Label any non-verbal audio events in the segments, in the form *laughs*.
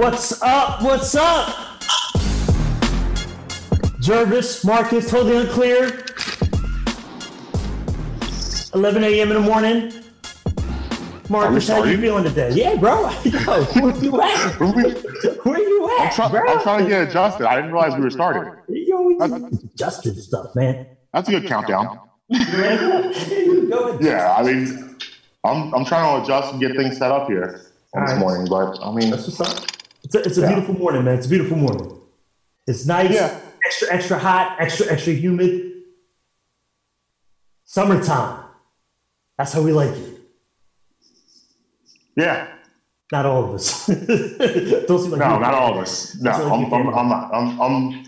What's up? What's up? Jervis, Marcus, totally unclear. 11 a.m. in the morning. Marcus, how are you feeling today? Yeah, bro. *laughs* Yo, where you at? *laughs* Where you at, I'm, try- bro? I'm trying to get adjusted. I didn't realize we were starting. You always Justin stuff, man. That's a good countdown. *laughs* Yeah, I mean, I'm I'm trying to adjust and get things set up here this Alright. morning, but I mean, That's what's up. It's a, it's a Yeah. beautiful morning, man. It's a beautiful morning. It's nice, Yeah. extra, extra hot, extra, extra humid. Summertime. That's how we like it. yeah. Not all of us. *laughs* Don't seem like No, not all of us. No, like I'm, I'm. I'm not. I'm, I'm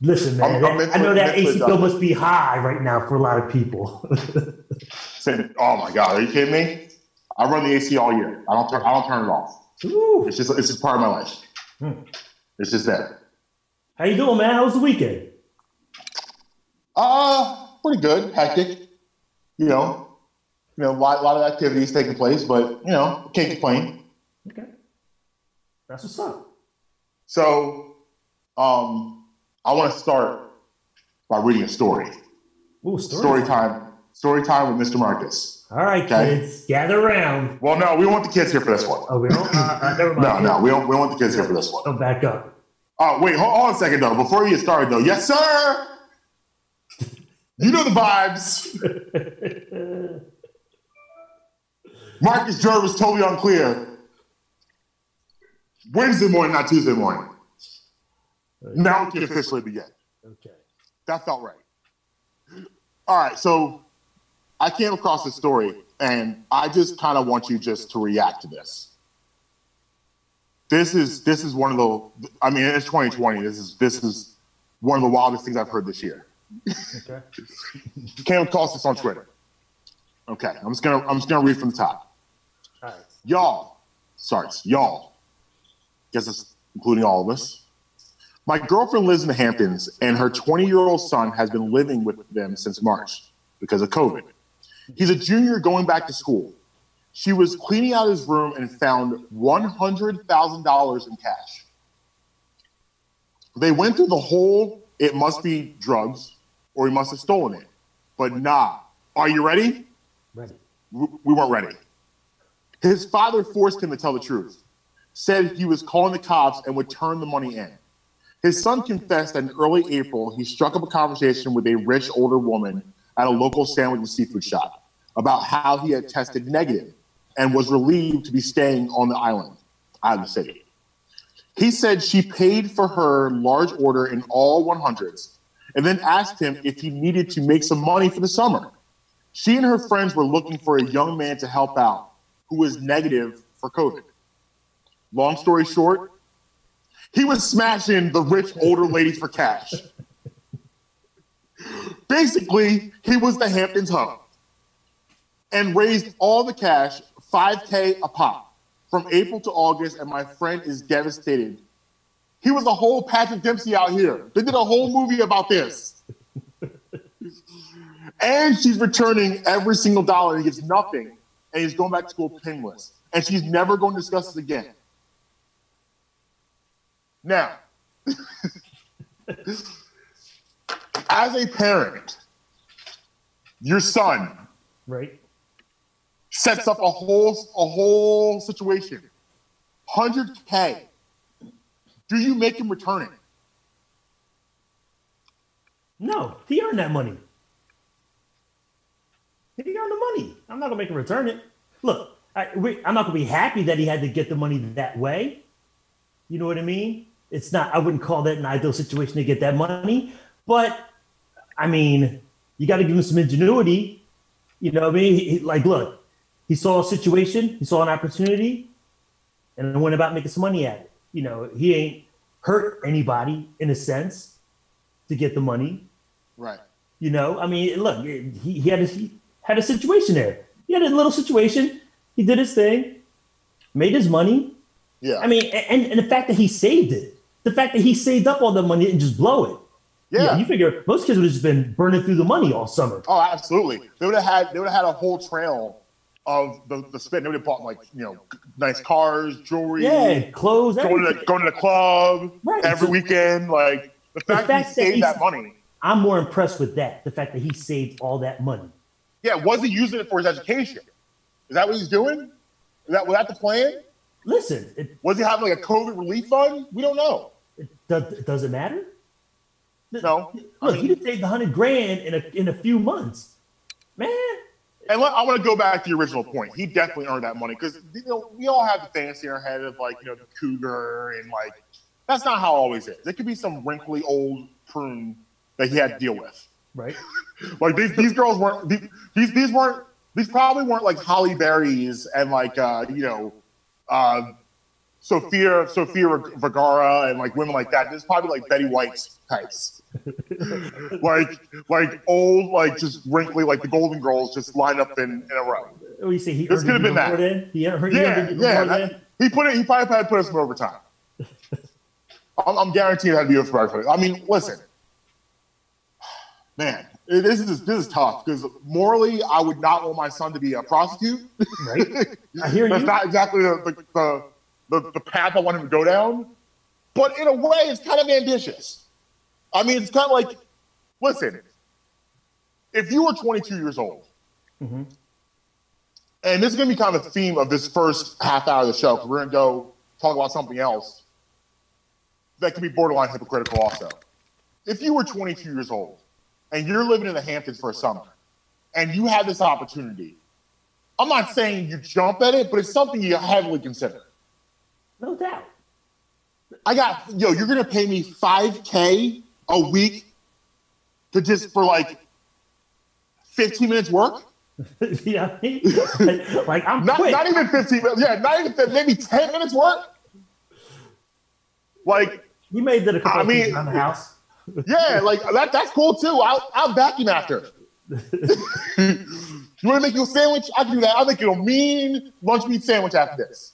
Listen, man. I'm- I'm I know that AC bill must be high right now for a lot of people. *laughs* oh my god, are you kidding me? I run the AC all year. I don't turn. I don't turn it off. Ooh. It's just it's just part of my life. Hmm. It's just that. How you doing, man? How was the weekend? Uh, pretty good. Hectic. You know, you know, a lot, lot of activities taking place, but you know, can't complain. Okay. That's what's up. So, um, I want to start by reading a story. Ooh, story, Story time. Story time with Mr. Marcus. All right, Okay. kids. Gather around. Well, no, we don't want the kids here for this one. Oh, we don't? Uh, uh, never mind. No, no, we don't. We don't want the kids here for this one. Don't back up. Oh, wait, hold, on a second though. Before we get started though, yes, sir. You know the vibes. *laughs* Marcus Jervis totally unclear. Wednesday morning, not Tuesday morning. Now we can officially begin. Okay. That felt right. All right, so I came across this story, and I just kind of want you just to react to this. This is this is one of the. I mean, it's 2020. This is this is one of the wildest things I've heard this year. Okay. *laughs* Came across this on Twitter. Okay, I'm just gonna I'm just gonna read from the top. All right. Y'all, sorry, y'all. Guess it's including all of us. My girlfriend lives in the Hamptons, and her 20 year old son has been living with them since March because of COVID. He's a junior going back to school. She was cleaning out his room and found $100,000 in cash. They went through the whole, it must be drugs or he must have stolen it. But nah. Are you ready? Ready. we we weren't ready. His father forced him to tell the truth, said he was calling the cops and would turn the money in. His son confessed that in early April, he struck up a conversation with a rich older woman at a local sandwich and seafood shop about how he had tested negative and was relieved to be staying on the island, out of the city. He said she paid for her large order in all 100s and then asked him if he needed to make some money for the summer. She and her friends were looking for a young man to help out who was negative for COVID. Long story short, he was smashing the rich older ladies for cash. *laughs* Basically, he was the Hamptons hub and raised all the cash, 5K a pop, from April to August, and my friend is devastated. He was a whole Patrick Dempsey out here. They did a whole movie about this. *laughs* And she's returning every single dollar and he gets nothing. And he's going back to school pinless. And she's never going to discuss this again. Now, *laughs* as a parent, your son Right. Sets up a whole a whole situation. 100K. Do you make him return it? No, he earned that money. He earned the money. I'm not gonna make him return it. Look, I, I'm not gonna be happy that he had to get the money that way. You know what I mean? It's not. I wouldn't call that an ideal situation to get that money. But I mean, you got to give him some ingenuity. You know what I mean? He- like, look, he saw a situation, he saw an opportunity, and went about making some money at it. You know, he ain't hurt anybody in a sense to get the money. Right. You know, I mean, look, he, he had a, he had a situation there. He had a little situation. He did his thing, made his money. Yeah. I mean, and, and the fact that he saved it, the fact that he saved up all the money and just blow it. yeah. You figure most kids would have just been burning through the money all summer. Oh, absolutely. They would have had they would have had a whole trail of the, the spend. They would have bought like you know nice cars, jewelry, Yeah, clothes, going to the, going to the club Right. every weekend. Like the fact, that fact he that saved he's- that money. I'm more impressed with that. The fact that he saved all that money. Yeah, was he using it for his education? Is that what he's doing? Is that was that the plan? Listen, it, Was he having like a COVID relief fund? We don't know. it, does, does it matter? No. I Look, he just saved a hundred grand in a in a few months, man. And let, I want to go back to the original point. He definitely earned that money because you know we all have the fantasy in our head of like you know the cougar and like that's not how it always is. It could be some wrinkly old prune that he had to deal with. Right? *laughs* Like these these girls weren't these these, these weren't these probably weren't like Halle Berrys and like uh, you know uh, Sofia Sofia Vergara and like women like that. This is probably like Betty White's types. *laughs* like like old like just wrinkly like the Golden Girls just lined up in, in a row. Do you say? He This could have been that. Than, he earned, he Yeah, even yeah. that- he put it. He probably had put us in overtime. *laughs* I'm, I'm guaranteed that'd be a for I mean, listen, man, it- this is this is tough because morally, I would not want my son to be a prostitute. right? *laughs* I hear That's you. not exactly the the, the the the path I want him to go down. But in a way, it's kind of ambitious. I mean, it's kind of like, listen, if you were 22 years old Mhm. and this is going to be kind of the theme of this first half hour of the show. 'cause We're going to go talk about something else that can be borderline hypocritical. Also, if you were 22 years old and you're living in the Hamptons for a summer and you have this opportunity, I'm not saying you jump at it, but it's something you heavily consider. No doubt. I got yo, you're going to pay me 5k a week to just for like 15 minutes work. *laughs* you know I mean? *laughs* like I'm Not, not even 15 minutes. Yeah, not even 15, maybe 10 minutes work. Like, you made that a couple I of mean- around the house. *laughs* yeah, like that, that's cool too. I'll, I'll vacuum after. you want to make you a sandwich? I can do that. I'll make you a mean lunch meat sandwich after this.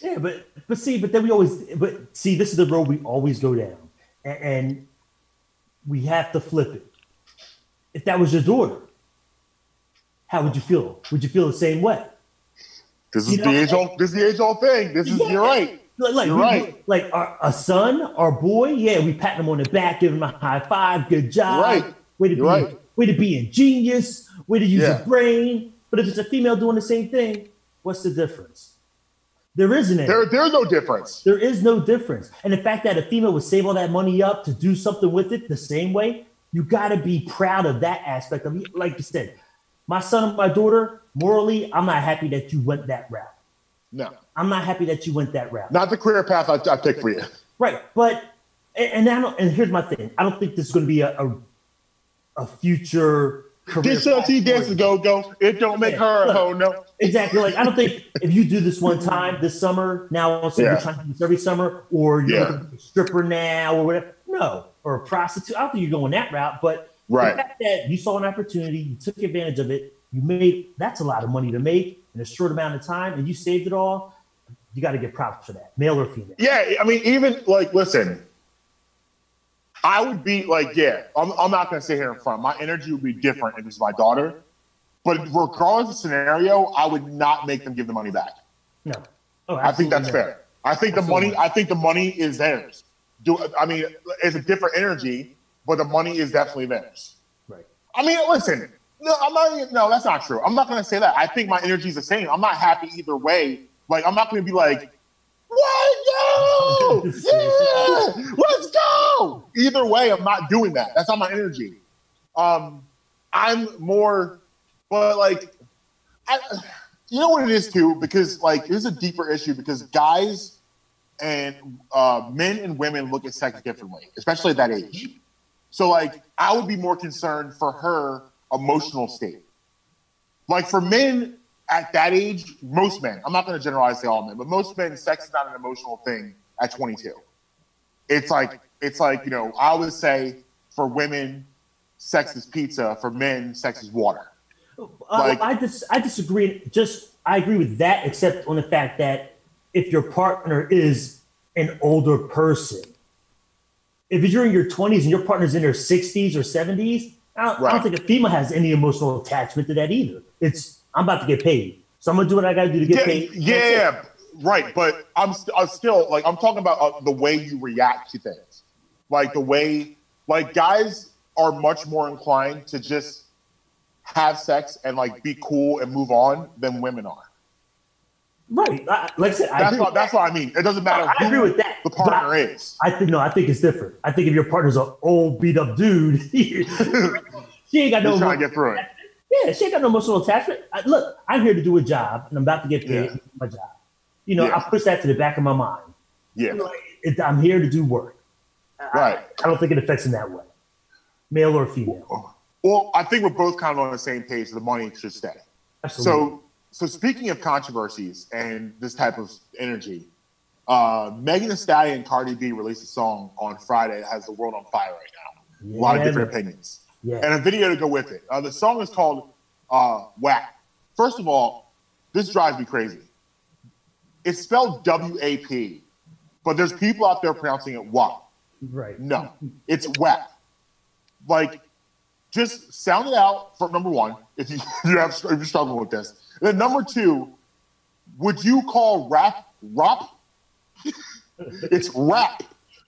Yeah, but but see, but then we always but see this is the road we always go down, and, and we have to flip it. If that was your daughter, how would you feel? Would you feel the same way? This is You know, the age old. This is the age old thing. This is Yeah. you're right. Like, like, You're we- right. like our, a son, our boy, yeah, we pat him on the back, give him a high five, good job. right. Way to You're be, right. way to be ingenious, way to use Yeah. your brain. But if it's a female doing the same thing, what's the difference? There isn't any. There, there's no difference. There is no difference. And the fact that a female would save all that money up to do something with it the same way, you got to be proud of that aspect of it. Like you said, my son and my daughter, morally, I'm not happy that you went that route. No, I'm not happy that you went that route. not the career path I, I picked for you. Right. But, and, and, I don't, and here's my thing I don't think this is going to be a, a, a future career. This path dance to go go. It don't make her a hoe. No. Exactly. Like I don't think if you do this one time this summer, now also Yeah. you're trying to do this every summer, or you're Yeah. a stripper now, or whatever. No, or a prostitute. I don't think you're going that route. But Right. the fact that you saw an opportunity, you took advantage of it, you made that's a lot of money to make in a short amount of time, and you saved it all. You got to get props for that, male or female. Yeah, I mean, even like, listen, I would be like, yeah, I'm, I'm not going to sit here in front. My energy would be different if it's my daughter. But regardless of scenario, I would not make them give the money back. No, oh, I think that's fair. I think the Absolutely. money. I think the money is theirs. Do I mean it's a different energy, but the money is definitely theirs. Right. I mean, listen, no, I'm not. No, that's not true. I'm not going to say that. I think my energy is the same. I'm not happy either way. Like, I'm not going to be like, "What go? *laughs* Yeah, let's go." Either way, I'm not doing that. That's not my energy. Um, I'm more, but like, I, you know what it is too, because like, is a deeper issue because guys and uh, men and women look at sex differently, especially at that age. So like I would be more concerned for her emotional state. Like for men at that age, most men, I'm not going to generalize say all men, but most men, sex is not an emotional thing at 22. It's like it's like you know I would say for women, sex is pizza. For men, sex is water. Uh, I dis- I disagree. Just I agree with that, except on the fact that if your partner is an older person, if you're in your 20s and your partner's in their 60s or 70s, I don't, I don't think a female has any emotional attachment to that either. It's I'm about to get paid. So I'm gonna do what I gotta do to get yeah, paid. yeah, yeah, right. But I'm, st- I'm still like I'm talking about uh, the way you react to things, like the way like guys are much more inclined to just have sex and like be cool and move on than women are. Right. I, like I said, I That's what that's that. what I mean. It doesn't matter I agree with that. the partner I, is. I think no, I think it's different. I think if your partner's an old beat up dude, *laughs* she ain't got no trying to get through it. Yeah, she ain't got no emotional attachment. I, look, I'm here to do a job, and I'm about to get paid Yeah. my job. You know, Yeah. I push that to the back of my mind. Yeah, You know, it, I'm here to do work. Right. I, don't think it affects in that way, male or female. Oh. Well, I think we're both kind of on the same page. The money should stay. Absolutely. So, so speaking of controversies and this type of energy, uh, Megan Thee Stallion and Cardi B released a song on Friday that has the world on fire right now. a lot of different opinions, Yeah. and a video to go with it. Uh, the song is called uh, "Whack." First of all, this drives me crazy. It's spelled W A P, but there's people out there pronouncing it "WAP." right. No, it's whack. Like, just sound it out for number one. If you *laughs* you have if you're struggling with this, and then number two, would you call rap rap? *laughs* it's rap,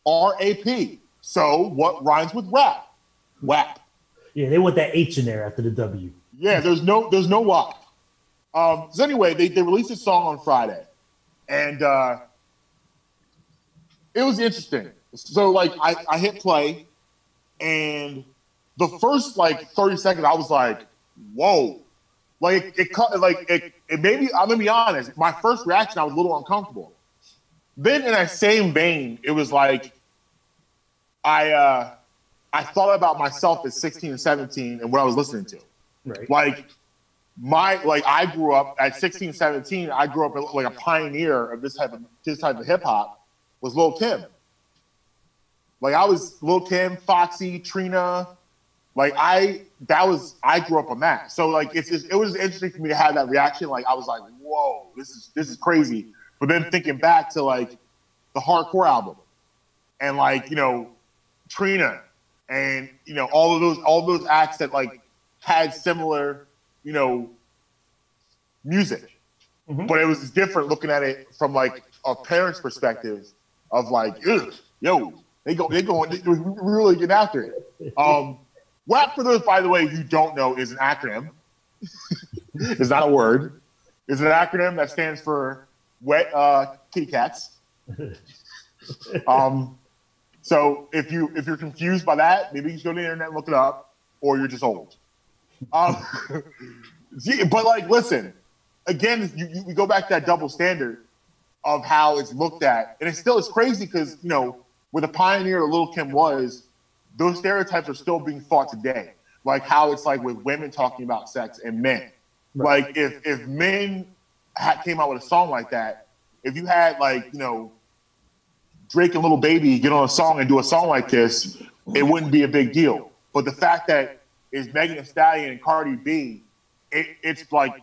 R A P. So what rhymes with rap? Whack. Yeah, they want that H in there after the W. Yeah, there's no there's no WAP. Um, so anyway, they, they released a song on Friday, and uh, it was interesting. So like I, I hit play, and the first like 30 seconds I was like, whoa. Like it cut like it, it maybe I'm gonna be honest, my first reaction I was a little uncomfortable. Then in that same vein, it was like I uh I thought about myself at 16 and 17 and what I was listening to Right. like my like I grew up at 16, 17, I grew up like a pioneer of this type of this type of hip hop was Lil Kim. Like I was Lil Kim, Foxy, Trina. Like I that was I grew up on that. So like it's just, it was interesting for me to have that reaction. Like I was like, whoa, this is this is crazy. But then thinking back to like the hardcore album and like, you know, Trina and you know, all of those all those acts that like had similar, you know, music. Mhm. But it was different looking at it from like a parent's perspective of like, Ugh, yo, they go, they going, they really getting after it. Um, WAP, for those, by the way, who don't know, is an acronym. *laughs* it's not a word. It's an acronym that stands for Wet uh, Kitty Cats. *laughs* Um, so if you if you're confused by that, maybe you just go to the internet and look it up, or you're just old. Um, *laughs* but like, listen, again, you, you, we go back to that double standard of how it's looked at, and it still is crazy because you know, with a pioneer Little Kim was, those stereotypes are still being fought today. Like how it's like with women talking about sex and men. Right. Like if if men had, came out with a song like that, if you had like you know Drake and Little Baby get on a song and do a song like this, it wouldn't be a big deal. But the fact that it's Megan Thee Stallion and Cardi B, it, it's like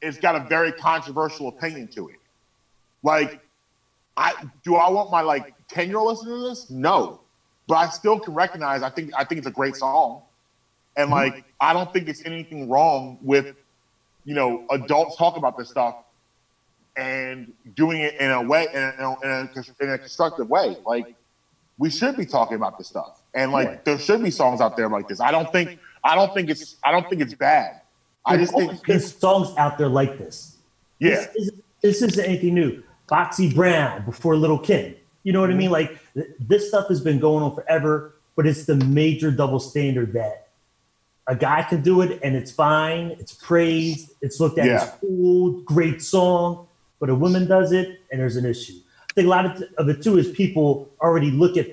it's got a very controversial opinion to it. Like, I do I want my like ten year old listening to this? No, but I still can recognize. I think I think it's a great song, and mm-hmm. like I don't think it's anything wrong with you know adults talk about this stuff and doing it in a way in a, in a, in a constructive way. Like we should be talking about this stuff, and like there should be songs out there like this. I don't think I don't think it's I don't think it's bad. I just think there's songs out there like this. yeah, This, isn't- this isn't anything new. Foxy Brown before Little Kim. You know what I mean? Mm-hmm. Like th- this stuff has been going on forever, but it's the major double standard that a guy can do it and it's fine, it's praised, it's looked at as cool, great song, but a woman does it and there's an issue. I think a lot of, of it too is people already look at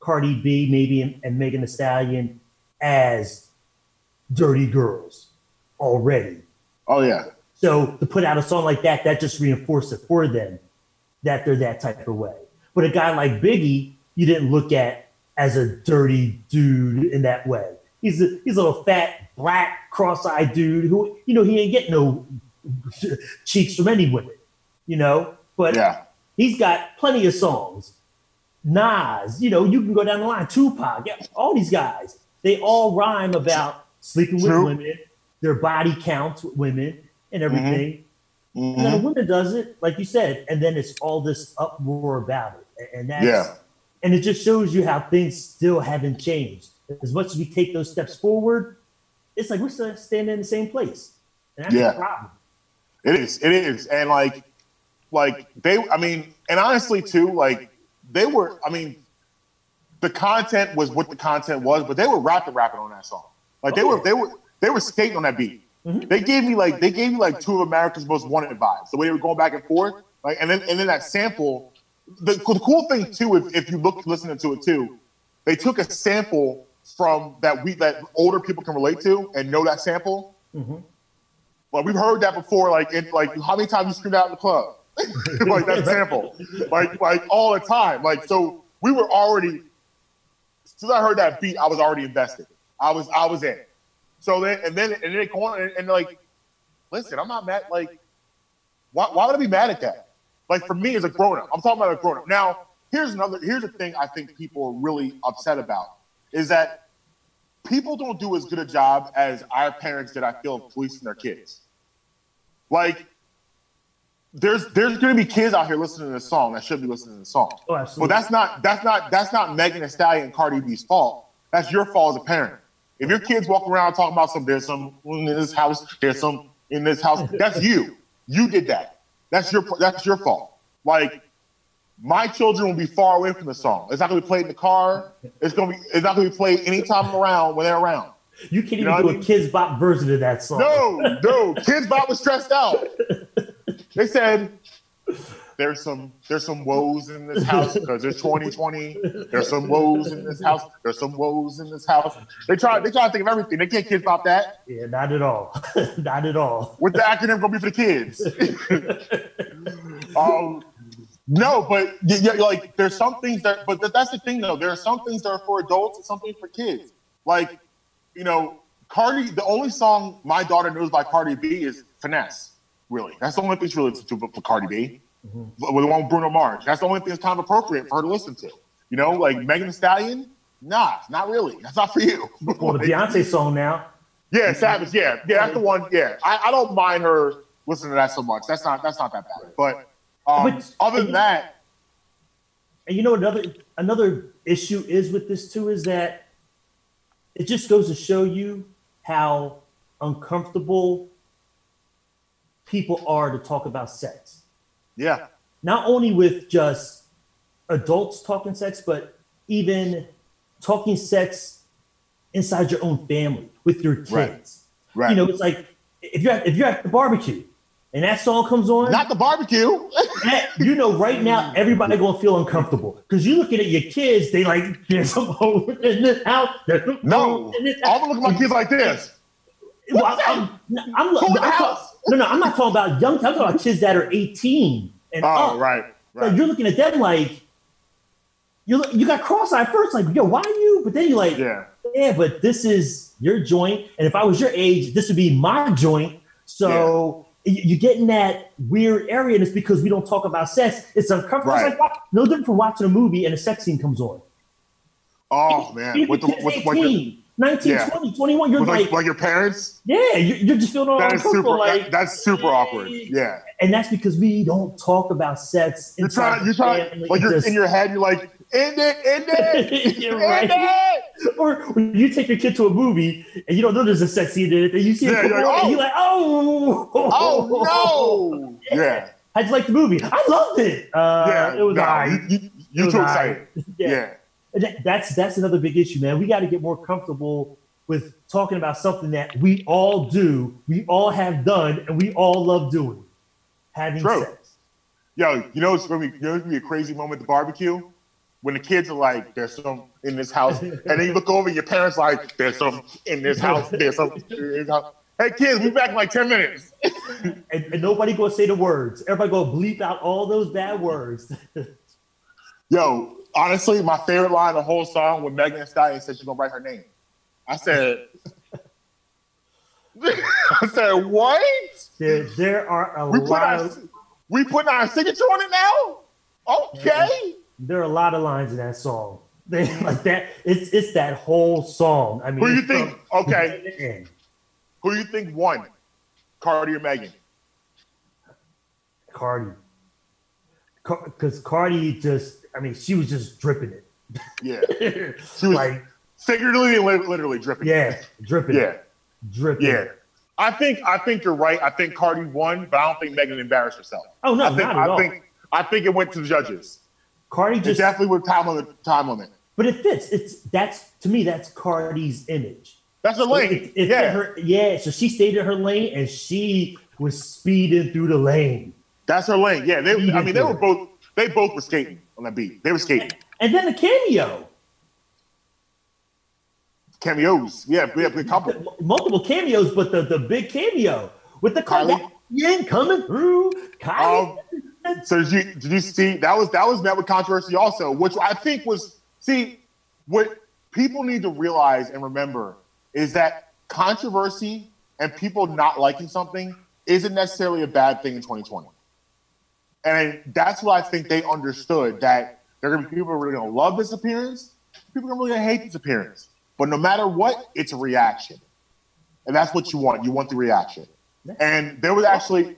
Cardi B maybe and, and Megan Thee Stallion as dirty girls already. oh yeah, So to put out a song like that, that just reinforced it for them that they're that type of way. But a guy like Biggie, you didn't look at as a dirty dude in that way. He's a he's a little fat, black, cross-eyed dude who, you know, he ain't get no *laughs* cheeks from any women, you know. But yeah, he's got plenty of songs. Nas, you know, you can go down the line. Tupac, yeah, all these guys, they all rhyme about sleeping with True. women, their body counts with women, and everything. Mhm. And then a woman does it, like you said, and then it's all this uproar about it. And that's Yeah. and it just shows you how things still haven't changed. As much as we take those steps forward, it's like we're still standing in the same place. And that's Yeah. the problem. It is. It is. And like, like they. I mean, and honestly, too, like they were. I mean, the content was what the content was, but they were rapping, rapping on that song. Like they Oh, were. They were. They were skating on that beat. Mhm. They gave me like. They gave me like two of America's most wanted vibes. The way they were going back and forth. Like, and then and then that sample. The, the cool thing too, if, if you look listening to it too, they took a sample from that we that older people can relate to and know that sample. Mhm. Like we've heard that before. Like in like how many times you screamed out in the club? *laughs* like that sample. Like like all the time. Like so we were already. Since I heard that beat, I was already invested. I was I was in. So then and then and then they go on and, and like, listen, I'm not mad. Like, why why would I be mad at that? Like for me as a grown up, I'm talking about a grown up. Now here's another. Here's the thing I think people are really upset about is that people don't do as good a job as our parents did. I feel of policing their kids. Like, there's there's going to be kids out here listening to this song that should be listening to the song. Oh, But that's not that's not that's not Megan Thee Stallion and Cardi B's fault. That's your fault as a parent. If your kids walk around talking about some there's some in this house, there's some in this house, that's you. You did that. That's your that's your fault. Like my children will be far away from the song. It's not gonna be played in the car. It's gonna be it's not gonna be played anytime around when they're around. you can't you even do I a mean? Kidz Bop version of that song. No, no. Kidz Bop was stressed out. *laughs* They said there's some there's some woes in this house because it's 2020. There's some woes in this house. There's some woes in this house. They try they try to think of everything. They can't kid bop that. Yeah, not at all. *laughs* not at all. What the acronym gonna be for the kids? *laughs* um, no, but y- y- like there's some things that, but that's the thing though. There are some things that are for adults and some things for kids. Like, you know, Cardi. The only song my daughter knows by Cardi B is "Finesse." Really, that's the only thing she really listens to for Cardi B. Mhm. With the one with Bruno Mars, that's the only thing that's kind of appropriate for her to listen to. You know, like Megan Thee Stallion. Nah, not really. That's not for you. *laughs* Well, the Beyonce song now. Yeah, Savage. Yeah, yeah, that's the one. Yeah, I, I don't mind her listening to that so much. That's not that's not that bad. But, um, But- other than that, And you know another another issue is with this too is that it just goes to show you how uncomfortable people are to talk about sex. Yeah, Not only with just adults talking sex, but even talking sex inside your own family with your kids. Right. right. You know, it's like if you're at, if you're at the barbecue and that song comes on, not the barbecue. *laughs* that- you know, right now everybody gonna feel uncomfortable because you're looking at your kids. They like *laughs* there's some hoes in this house. There's some no, in this I'm house. gonna look at my kids like this. Well, I'm, I'm, Who in the I'm house? talk- no, no, I'm not talking about young. I'm talking about kids that are 18 and Oh, up. right, right. you're looking at them like you. You got cross-eyed first, like yo, why you? But then you're like, Yeah, yeah, but this is your joint, and if I was your age, this would be my joint. So you you get in that weird area, and it's because we don't talk about sex. It's uncomfortable. Right. It's like no different from watching a movie and a sex scene comes on. Oh man, with the kids with, with, your, 18, 19, Yeah. 20, 21, you're like, like, like your parents. yeah, you're, you're just feeling all That uncomfortable. super. like, that- that's super awkward. Yeah, and that's because we don't talk about sex. you're trying. You're trying. Like you're Just- in your head. You're like, end it, end it, *laughs* You're end right. it. or when you take your kid to a movie and you don't know there's a sex scene in it, and you see it Yeah, you're like, on, and oh. you're like, oh, Oh no! *laughs* Yeah, How'd you like the movie? I loved it. Uh, yeah. it was alright. you, you, you was too excited. *laughs* Yeah. yeah. That's that's another big issue, man. We got to get more comfortable with talking about something that we all do, we all have done, and we all love doing, having True. sex. Yo, you know it's gonna be you know it's gonna be a crazy moment at the barbecue when the kids are like, "There's some in this house," and then you look over, your parents like, "There's some in this house." There's some. In this house. Hey kids, we back in like ten minutes. *laughs* And, and nobody gonna say the words. Everybody gonna bleep out all those bad words. *laughs* Yo, honestly, my favorite line of the whole song when Megan Thee Stallion said she's gonna write her name. I said, *laughs* I said, what? there, there are a We put lot our of we putting our signature on it now? Okay. there are a lot of lines in that song. Like that. It's it's that whole song. I mean, Who do you think? Okay. beginning to end. Who do you think won? Cardi or Megan? Cardi. Because Cardi just, I mean, she was just dripping it. Yeah. *laughs* She was like, figuratively and lit- literally dripping. yeah, dripping Yeah. it. Dripping Yeah. I think I think you're right. I think Cardi won, but I don't think Megan embarrassed herself. Oh, no, I think not at I all. think I think it went to the judges. Cardi It just, definitely with time limit time limit. but it fits. It's, that's, to me, that's Cardi's image. That's the lane. It, it yeah. her, yeah, so she stayed in her lane and she was speeding through the lane. That's her lane. Yeah. They I mean they were both they both were skating on that beat. They were skating. And then the cameo. Cameos. Yeah, we have a couple. Multiple cameos, but the, the big cameo with the? Kardashian coming through. Kylie. Um, so did you did you see that was that was met with controversy also, which I think was see what people need to realize and remember is that controversy and people not liking something isn't necessarily a bad thing in 2020. And that's what I think they understood that there are gonna be people who are gonna love this appearance, people are really gonna hate this appearance. But no matter what, it's a reaction. And that's what you want. You want the reaction. And there was actually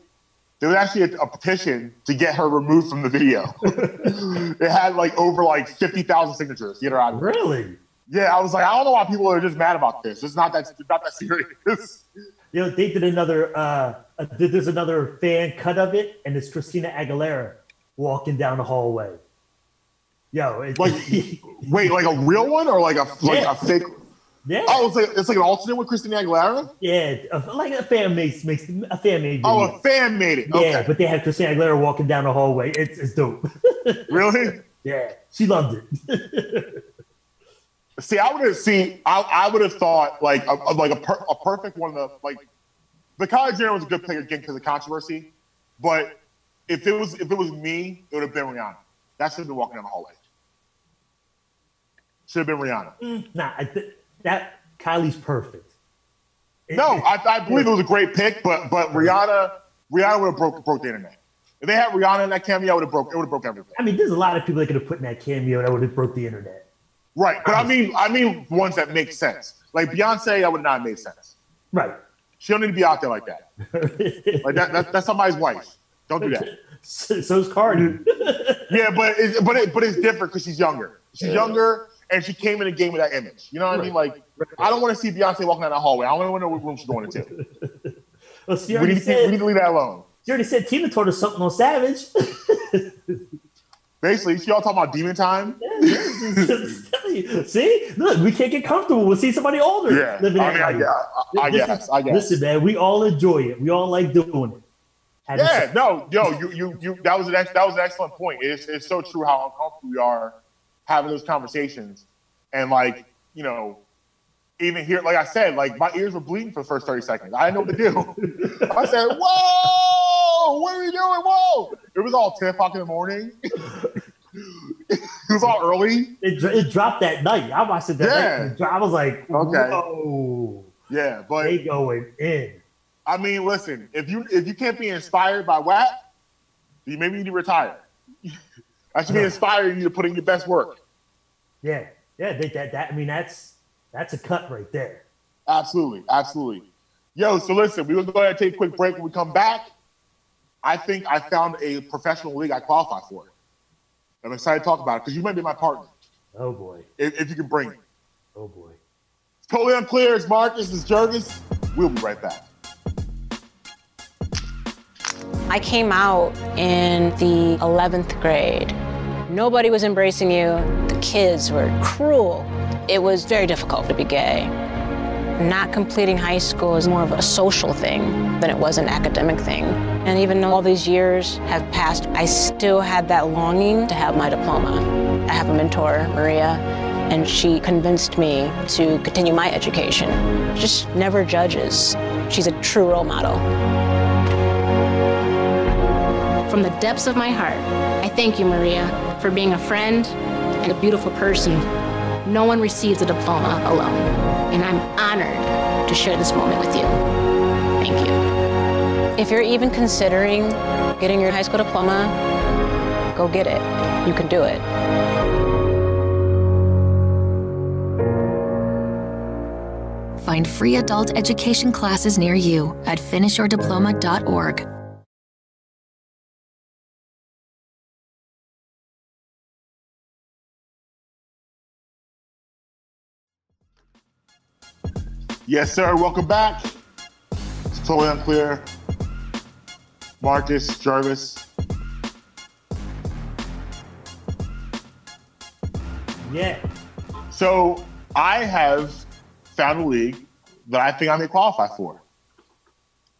there was actually a, a petition to get her removed from the video. *laughs* it had like over like fifty thousand signatures. to Get her out of it. really? Yeah, I was like, I don't know why people are just mad about this. It's not that it's not that serious. You know, they did another. Uh, uh, there's another fan cut of it, and it's Christina Aguilera walking down the hallway. Yo, it's Like, wait, like a real one or like a like Yeah. a fake? yeah, Oh, it's like it's like an alternate with Christina Aguilera. yeah, like a fan makes makes a fan made. Oh, a fan made it. yeah, Okay, but they had Christina Aguilera walking down the hallway. It's, it's dope. *laughs* really? yeah, she loved it. See, I would have seen. I, I would have thought like a, a- like a, per, a perfect one of the like. The Kylie Jenner was a good pick again because of controversy, but if it was if it was me, it would have been Rihanna. That should have been walking down the hallway. Should have been Rihanna. Mm, nah, I th- that Kylie's perfect. It- No, I, I believe it was a great pick, but but Rihanna Rihanna would have broke broke the internet. If they had Rihanna in that cameo, it would have broke it would have broke everything. I mean, there's a lot of people that could have put in that cameo that would have broke the internet. Right, but I mean I mean ones that make sense. Like Beyonce, that would not have made sense. Right. She don't need to be out there like that. *laughs* Like that, that that's somebody's wife. Don't do that. *laughs* so, so's Cardi. *laughs* Yeah, but it's, but it, but it's different because she's younger. She's younger and she came in the game with that image. You know what I mean? Like I don't want to see Beyonce walking down the hallway. I don't want to know what room she's going into. well, she We need, to, we need to leave that alone. she already said Tina told her something on Savage. Basically, she all talking about demon time. *laughs* see, look, we can't get comfortable. We'll see somebody older Yeah, living I mean, I, life. I, I guess, is- I guess. Listen, man, we all enjoy it. We all like doing it. Had Yeah, no, yo, you, you, you. That was an ex, that was an excellent point. It's, it's so true how uncomfortable we are having those conversations, and like, you know, even here, like I said, like my ears were bleeding for the first thirty seconds. I didn't know what to do. *laughs* I said, "Whoa, what are we doing? Whoa!" It was all ten o'clock in the morning. *laughs* it was all early. It, it dropped that night. I watched it that Yeah. night. I was like, Okay. whoa, Yeah, but they going in. I mean, listen, if you if you can't be inspired by WAP, you maybe need to retire. *laughs* I should be inspired. You need to put in your best work. Yeah, yeah. They, that, that, I mean, that's that's a cut right there. Absolutely, absolutely. Yo, so listen, we're gonna go ahead and take a quick break. When we come back, I think I found a professional league I qualify for. I'm excited to talk about it because you might be my partner Oh boy, if, if you can bring it. oh boy. It's totally unclear. It's Marcus. It's Jurgis. We'll be right back. I came out in the 11th grade. Nobody was embracing you. The kids were cruel. It was very difficult to be gay. Not completing high school is more of a social thing than it was an academic thing. And even though all these years have passed, I still had that longing to have my diploma. I have a mentor, Maria, and she convinced me to continue my education. Just never judges. She's a true role model. From the depths of my heart, I thank you, Maria, for being a friend and a beautiful person. No one receives a diploma alone, and I'm honored to share this moment with you. Thank you. If you're even considering getting your high school diploma, go get it. You can do it. Find free adult education classes near you at finishyourdiploma.org. Yes, sir. Welcome back. It's totally unclear. Marcus Jarvis. Yeah. So I have found a league that I think I may qualify for.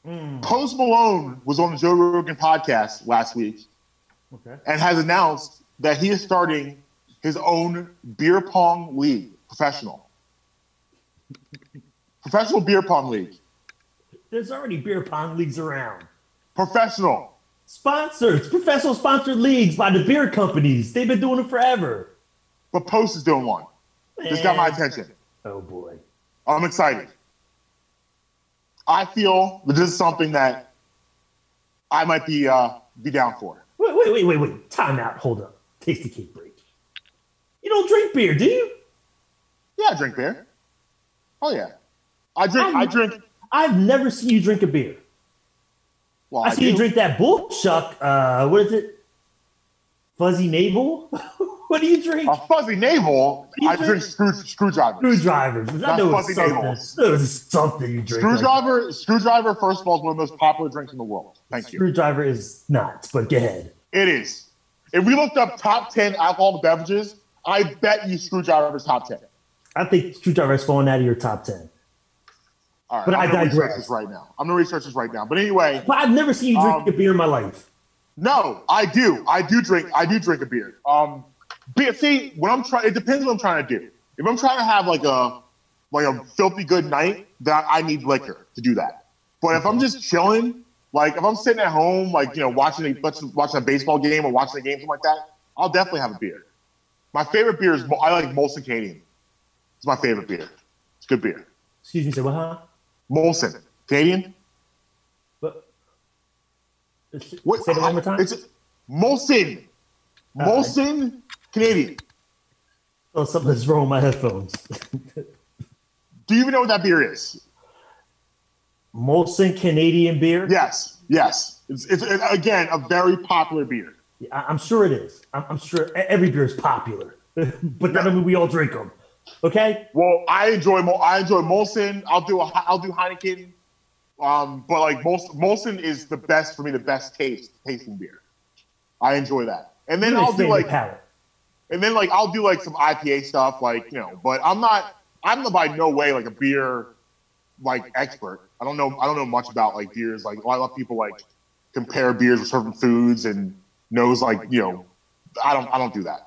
Hmm. Post Malone was on the Joe Rogan podcast last week Okay. and has announced that he is starting his own beer pong league, professional. *laughs* professional beer pong league. There's already beer pong leagues around. Professional. Sponsors, professional sponsored leagues by the beer companies. They've been doing it forever. But Post is doing one. This got my attention. Oh boy. I'm excited. I feel that this is something that I might be uh, be down for. Wait, wait, wait, wait, wait. Time out. Hold up. Tasty cake break. You don't drink beer, do you? Yeah, I drink beer. Oh yeah, I drink. I drink. I've never seen you drink a beer. Well, I I see you drink that bullshuck. Uh, what is it? Fuzzy navel? *laughs* what do you drink? A fuzzy navel. I drink- drink screw, screwdrivers. Screwdrivers. I know it's fuzzy something. It's something you drink. like. Screwdriver. Screwdriver. First of all, is one of the most popular drinks in the world. Thank you. Screwdriver is not, but go ahead. It is. If we looked up top ten alcoholic beverages, I bet you screwdriver is top ten. I think screwdriver is falling out of your top ten. All right, But I'm I digress. this right now. I'm gonna research this right now. But anyway, But I've never seen you drink Um, a beer in my life. No, I do. I do drink. I do drink a beer. Um, beer. See, when I'm trying, it depends what I'm trying to do. If I'm trying to have like a like a filthy good night, that I need liquor to do that. But if I'm just chilling, like if I'm sitting at home, like you know, watching a watching a baseball game or watching a game, something like that, I'll definitely have a beer. My favorite beer is I like Molson Canadian. It's my favorite beer. It's good beer. Excuse me, say what? Huh? Molson Canadian. But What? say that one more time. It's Molson. Uh, Molson Canadian. oh, something's wrong with my headphones. Do you even know what that beer is? Molson Canadian beer. Yes, yes. It's, it's, again a very popular beer. Yeah, I'm sure it is. I'm, I'm sure every beer is popular, *laughs* but that doesn't mean we all drink them. Okay. Well, I enjoy Mo- I enjoy Molson. I'll do a I'll do Heineken. Um, but like Molson, Molson is the best for me, the best taste tasting beer. I enjoy that. And then Really I'll do like palate. and then like I'll do like some IPA stuff, like you know. But I'm not I'm by no way like a beer like expert. I don't know I don't know much about like beers. Like a lot of people like compare beers with certain foods and knows like you know I don't I don't do that.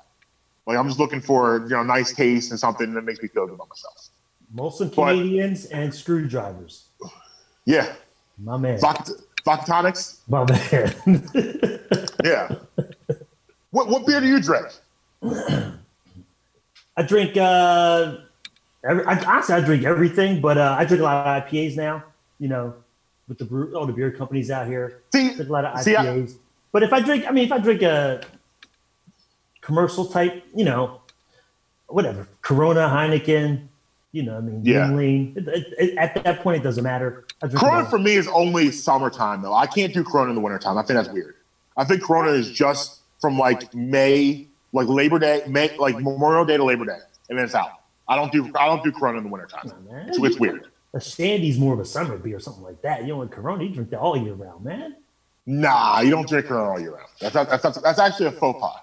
Like I'm just looking for you know nice taste and something that makes me feel good about myself. Molson but- Canadians and screwdrivers. Yeah, My man. vodka, vodka tonics. My man. *laughs* Yeah. what what beer do you drink? *clears throat* I drink. Uh, every, I, honestly, I drink everything, but uh, I drink a lot of IPAs now. You know, with the brew, all the beer companies out here, See, drink a lot of see, I- IPAs. but if I drink, I mean, if I drink a commercial type, you know, whatever, Corona, Heineken, you know, I mean, Yeah. Yuengling, it, it, it- at that point, it doesn't matter. Corona for me is only summertime though. I can't do Corona in the wintertime. I think that's weird. I think Corona is just from like May, like Labor Day, May, like Memorial Day to Labor Day, and then it's out. I don't do I don't do Corona in the wintertime. On. It's, it's weird. A Shandy's more of a summer beer, or something like that. You don't want Corona, you drink that all year round, man. Nah, you don't drink Corona all year round. That's that's, that's, that's actually a faux pas.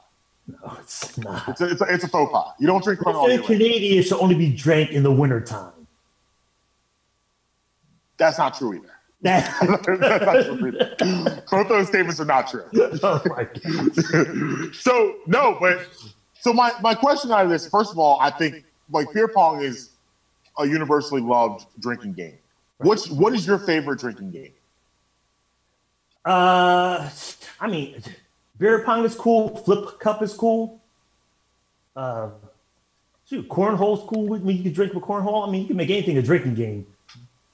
No, it's not. It's a, it's, a, it's a faux pas. You don't drink Corona all year. Canadian should only be drank in the wintertime. That's not true either. That, *laughs* That's not true either. Both those statements are not true. *laughs* oh my God. so no, but so my, my question out of this, first of all, I think like beer pong is a universally loved drinking game. What's what is your favorite drinking game? Uh, I mean, beer pong is cool. Flip cup is cool. Uh, shoot, cornhole's cool. With me, you can drink with cornhole. I mean, you can make anything a drinking game.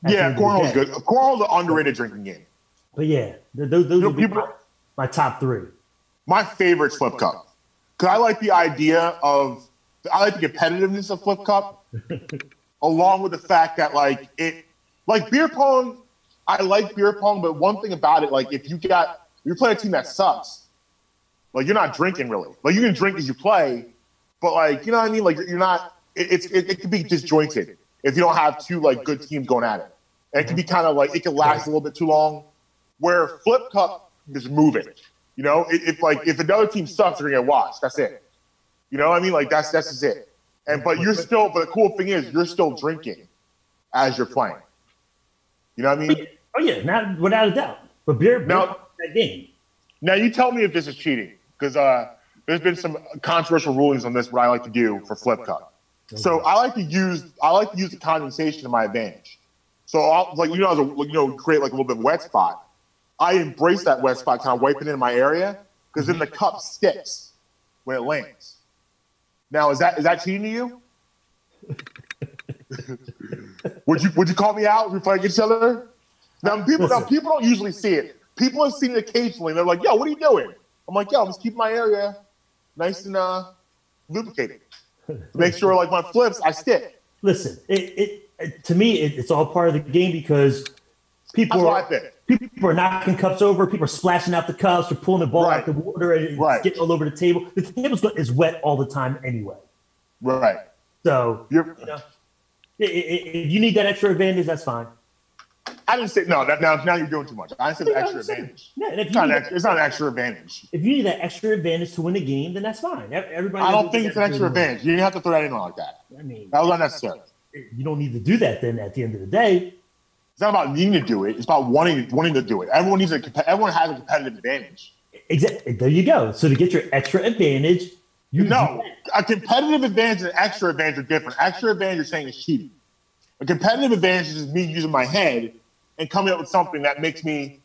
Yeah, end of the cornhole's good. Cornhole's an underrated drinking game. But yeah, th- those, those know, would be people- my, my top three. My favorite flip cup. Cause I like the idea of I like the competitiveness of flip cup, *laughs* along with the fact that like it like beer pong. I like beer pong, but one thing about it, like if you got you play a team that sucks, like you're not drinking really. Like you can drink as you play, but like you know what I mean. Like you're not. It, it's it, it can be disjointed. if you don't have two like good teams going at it. And it can be mm-hmm. kind of like it can last a little bit too long. Where Flip Cup is moving, you know, if, if like if another team sucks, they're gonna get washed. That's it. You know what I mean? Like that's that's just it. And but you're still. But the cool thing is, you're still drinking as you're playing. You know what I mean? Oh yeah, not without a doubt. But beer, beer Now- that game. Now you tell me if this is cheating, because uh, there's been some controversial rulings on this. What I like to do for Flip Cup. So I like to use I like to use the condensation to my advantage. So I'll like you know a, you know create like a little bit of wet spot. I embrace that wet spot, kind of wipe it in my area, because then the cup sticks when it lands. Now is that is that cheating to you? *laughs* would you would you call me out if we play each other? Now people now people don't usually see it. People have seen it occasionally. They're like, "Yo, what are you doing?" I'm like, "Yo, I'm just keeping my area nice and uh, lubricated to make sure like my flips, I stick." Listen, it, it, it to me it, it's all part of the game because people are people are knocking cups over, people are splashing out the cups, they're pulling the ball Right. out the water, and it's Right. getting all over the table. The table is wet all the time anyway. Right. So You're, you know, if you need that extra advantage, that's fine. I didn't say no. That, now, now you're doing too much. I the extra advantage. Yeah, and if It's not, an extra, it's not an extra advantage. if you need that extra advantage to win the game, then that's fine. Everybody. I don't think it's an extra advantage. You didn't have to throw that in like that. I mean, That was unnecessary. you don't need to do that. Then at the end of the day, It's not about needing to do it. It's about wanting wanting to do it. Everyone needs a everyone has a competitive advantage. exactly. There you go. So to get your extra advantage, you know a competitive advantage and extra advantage are different. Extra advantage you're saying is cheating. A competitive advantage is me using my head and coming up with something that makes me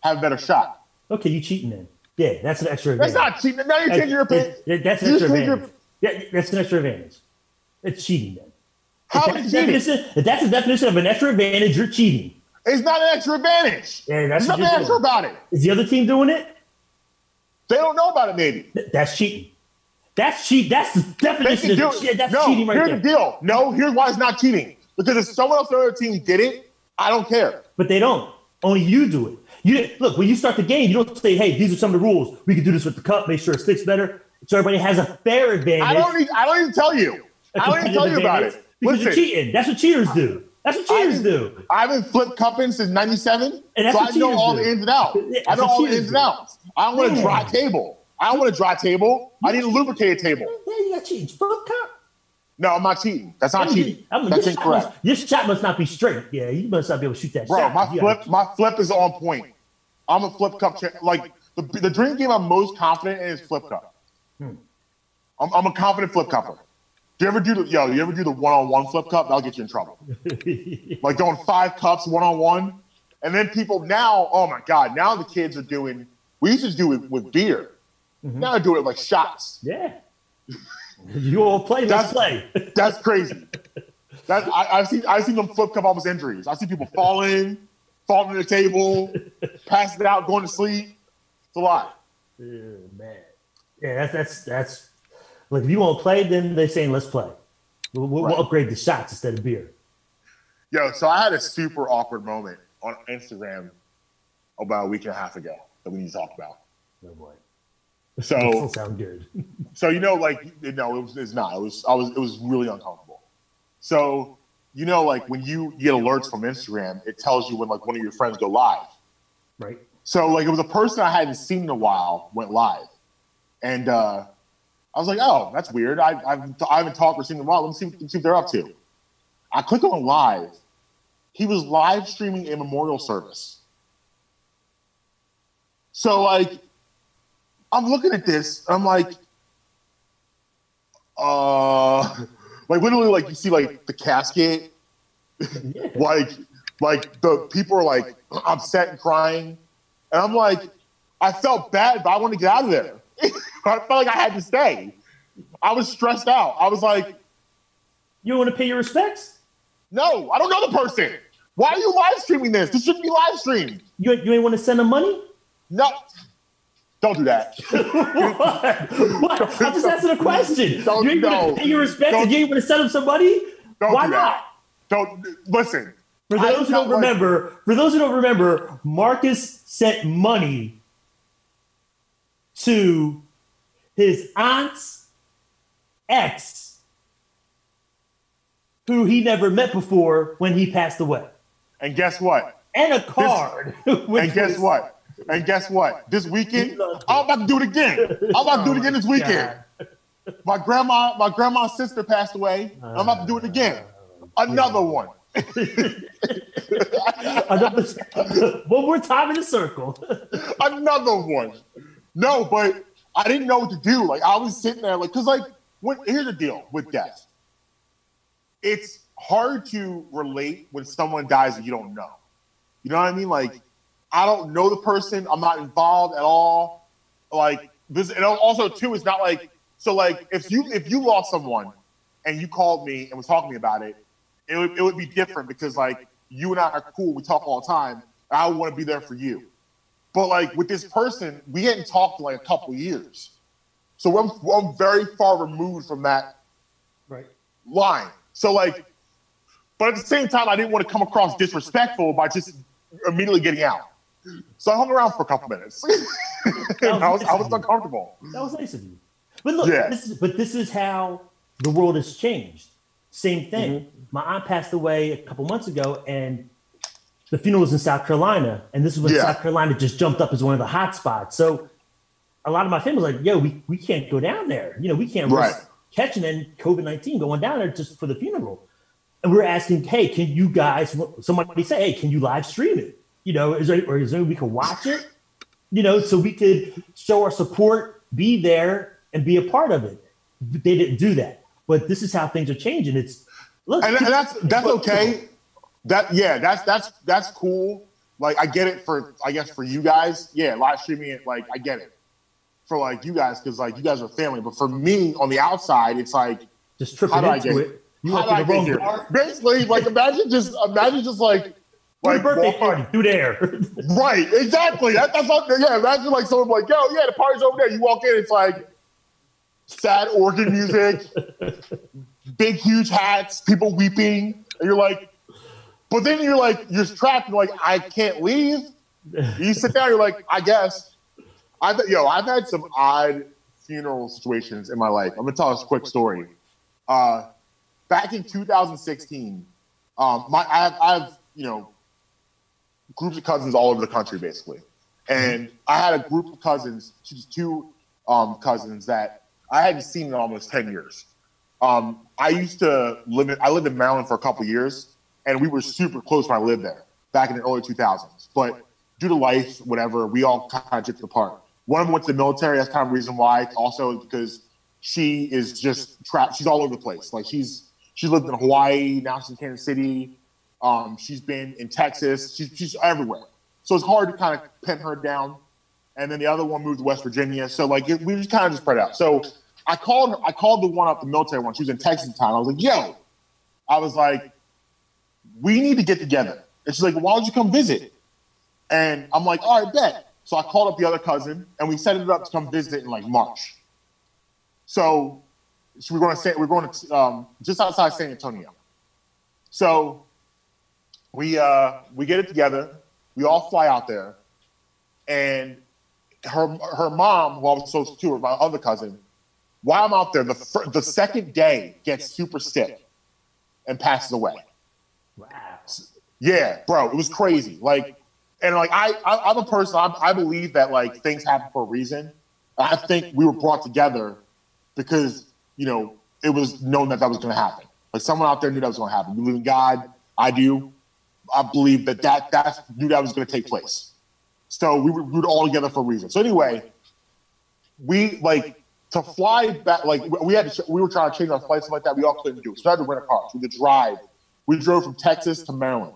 have a better shot. Okay, you cheating then. Yeah, that's an extra That's not cheating. Now you're changing your opinion. That- That's an You extra change your- advantage. Yeah, that's an extra advantage. It's cheating then. How if, is that's cheating? definition, if that's the definition of an extra advantage, you're cheating. It's not an extra advantage. Yeah, that's There's nothing extra doing. about it. Is the other team doing it? They don't know about it, maybe. Th- That's cheating. That's cheat. That's the definition do of shit. That's no, cheating right here's there. the deal. No, here's why it's not cheating. Because if someone else on the other team did it, I don't care. But they don't. Only you do it. You look when you start the game. You don't say, "Hey, these are some of the rules. We can do this with the cup. Make sure it sticks better." So everybody has a fair advantage. I don't need. I don't even tell you. I don't even tell you about it. *laughs* because Listen, you're cheating. That's what cheaters do. That's what cheaters I- do. I've been flip cupping since '97, And that's so I know all do. the ins and outs. *laughs* That's I know all the ins and outs. I don't want a Yeah. dry table. I don't want a dry table. I need a lubricated table. Yeah, you got cheating. Flip cup. No, I'm not cheating. That's not cheating. I mean, That's your shot incorrect, must- Your shot must not be straight. Yeah, you must not be able to shoot that bro. shot. My flip, my flip is on point. I'm a flip cup. Cha- like the the dream game I'm most confident in is flip cup. Hmm. I'm, I'm a confident flip cupper. Do you ever do the yo? You ever do the one on one flip cup? That'll get you in trouble. *laughs* like going five cups one on one, and then people now, oh my god, now the kids are doing. We used to do it with beer. Mm-hmm. Now they're it like shots. yeah. *laughs* You all play. That's- play. That's crazy. That I, I've seen I've seen them flip cup almost injuries. I've seen people falling, falling to the table, passing it out, going to sleep. It's a lot. Yeah, man. Yeah, that's that's that's like if you want to play, then they're saying let's play. We'll, we'll, Right. we'll upgrade the shots instead of beer. Yo, so I had a super awkward moment on Instagram about a week and a half ago that we need to talk about. Oh boy, So doesn't sound good. *laughs* So you know, like you know, it was it's not. It was I was it was really uncomfortable. So you know, like when you get alerts from Instagram, it tells you when like one of your friends go live. Right? So like it was a person I hadn't seen in a while went live, and uh, I was like, oh, that's weird. I I've, I haven't talked or seen them in a while. Let me see, let me see what they're up to. I click on live. He was live streaming a memorial service. So like, I'm looking at this. I'm like, uh, like literally, like you see like the casket? *laughs* Like like the people are like upset and crying. And i'm like i felt bad but i want to get out of there. *laughs* I felt like i had to stay. I was stressed out. I was like You want to pay your respects? no i don't know the person. Why are you live streaming this? This shouldn't be live streamed. You you ain't want to send them money? no don't do that *laughs* what? what? I'm just asking a question. *laughs* Don't- you ain't no. want to pay your respects and you ain't gonna send them some money? don't Why do not? don't listen For those who don't like- remember, for those who don't remember, Marcus sent money to his aunt's ex, who he never met before when he passed away, And guess what? and a card. *laughs* which And guess was- what? And guess what? This weekend, I'm about to do it again. I'm about to do it oh again this weekend. My grandma, my grandma's sister passed away. I'm about to do it again. Oh, Another one. *laughs* Another, one more time in a circle. *laughs* Another one. No, but I didn't know what to do. Like I was sitting there, like, cause like, when, here's the deal with death. It's hard to relate when someone dies that you don't know. You know what I mean? Like, I don't know the person. I'm not involved at all. Like this, and also too, it's not like so. Like if you if you lost someone and you called me and was talking to me about it, it would it would be different because like you and I are cool. We talk all the time. I want to be there for you. But like with this person, we hadn't talked in like a couple years, so I'm I'm very far removed from that Right. line. So like, but at the same time, I didn't want to come across disrespectful by just immediately getting out. So I hung around for a couple minutes. *laughs* *laughs* I was I was uncomfortable. That was nice of you. But look, Yeah. this is, but this is how the world has changed. Same thing. Mm-hmm. My aunt passed away a couple months ago, and the funeral was in South Carolina, and this is when Yeah. South Carolina just jumped up as one of the hot spots. So a lot of my family was like, "Yo, we, we can't go down there. You know, we can't Right. risk catching in COVID nineteen going down there just for the funeral." And we're asking, "Hey, can you guys?" Somebody say, "Hey, can you live stream it? You know, is there or is there we could watch it?" you know, so we could show our support, be there, and be a part of it. But They didn't do that. But this is how things are changing. It's look, and, that's that's okay. That yeah, that's that's that's cool. Like I get it for I guess for you guys, yeah, live streaming it. Like I get it for like you guys because like you guys are family. But for me on the outside, it's like just how tripping do I into get it. You how do I get here? Basically, like imagine just imagine just like Like like birthday party through there. *laughs* Right, exactly. That, that's what, yeah. Imagine like someone like, yo, yeah, the party's over there. You walk in, it's like sad organ music, *laughs* big huge hats, people weeping, and you're like, but then you're like, you're trapped. You're like, I can't leave. You sit down. You're like, I guess. I've yo, I've had some odd funeral situations in my life. I'm gonna tell a quick story. Uh, back in 2016, um, my I have, I have you know groups of cousins all over the country, basically. And I had a group of cousins, two um, cousins that I hadn't seen in almost ten years. Um, I used to live in I lived in Maryland for a couple years, and we were super close when I lived there back in the early 2000s. But due to life, whatever, we all kind of drifted apart. One of them went to the military. That's kind of reason why. Also, because she is just trapped. She's all over the place. Like she's she lived in Hawaii, now she's in Kansas City. Um, she's been in Texas. She's, she's everywhere. So it's hard to kind of pin her down. And then the other one moved to West Virginia. So like it, we just kind of just spread out. So I called her, I called the one up, the military one. She was in Texas at the time. I was like, yo, I was like, we need to get together. And she's like, why don't you come visit? And I'm like, all right, bet. So I called up the other cousin and we set it up to come visit in like March. So, so we're going to say we're going to um, just outside San Antonio. So we uh, we get it together. We all fly out there, and her her mom, who I was close to, my other cousin, while I'm out there, the fir- the second day gets super sick and passes away. wow. Yeah, bro, it was crazy. Like, and like I, I I'm a person. I, I believe that like things happen for a reason. I think we were brought together because you know it was known that that was going to happen. Like someone out there knew that was going to happen. You believe in God. I do. I believe that that that knew that was going to take place. So we were, we were all together for a reason. So anyway, we like to fly back. Like we had to, we were trying to change our flights and like that. We all couldn't do it. So we had to rent a car. So we could drive. We drove from Texas to Maryland.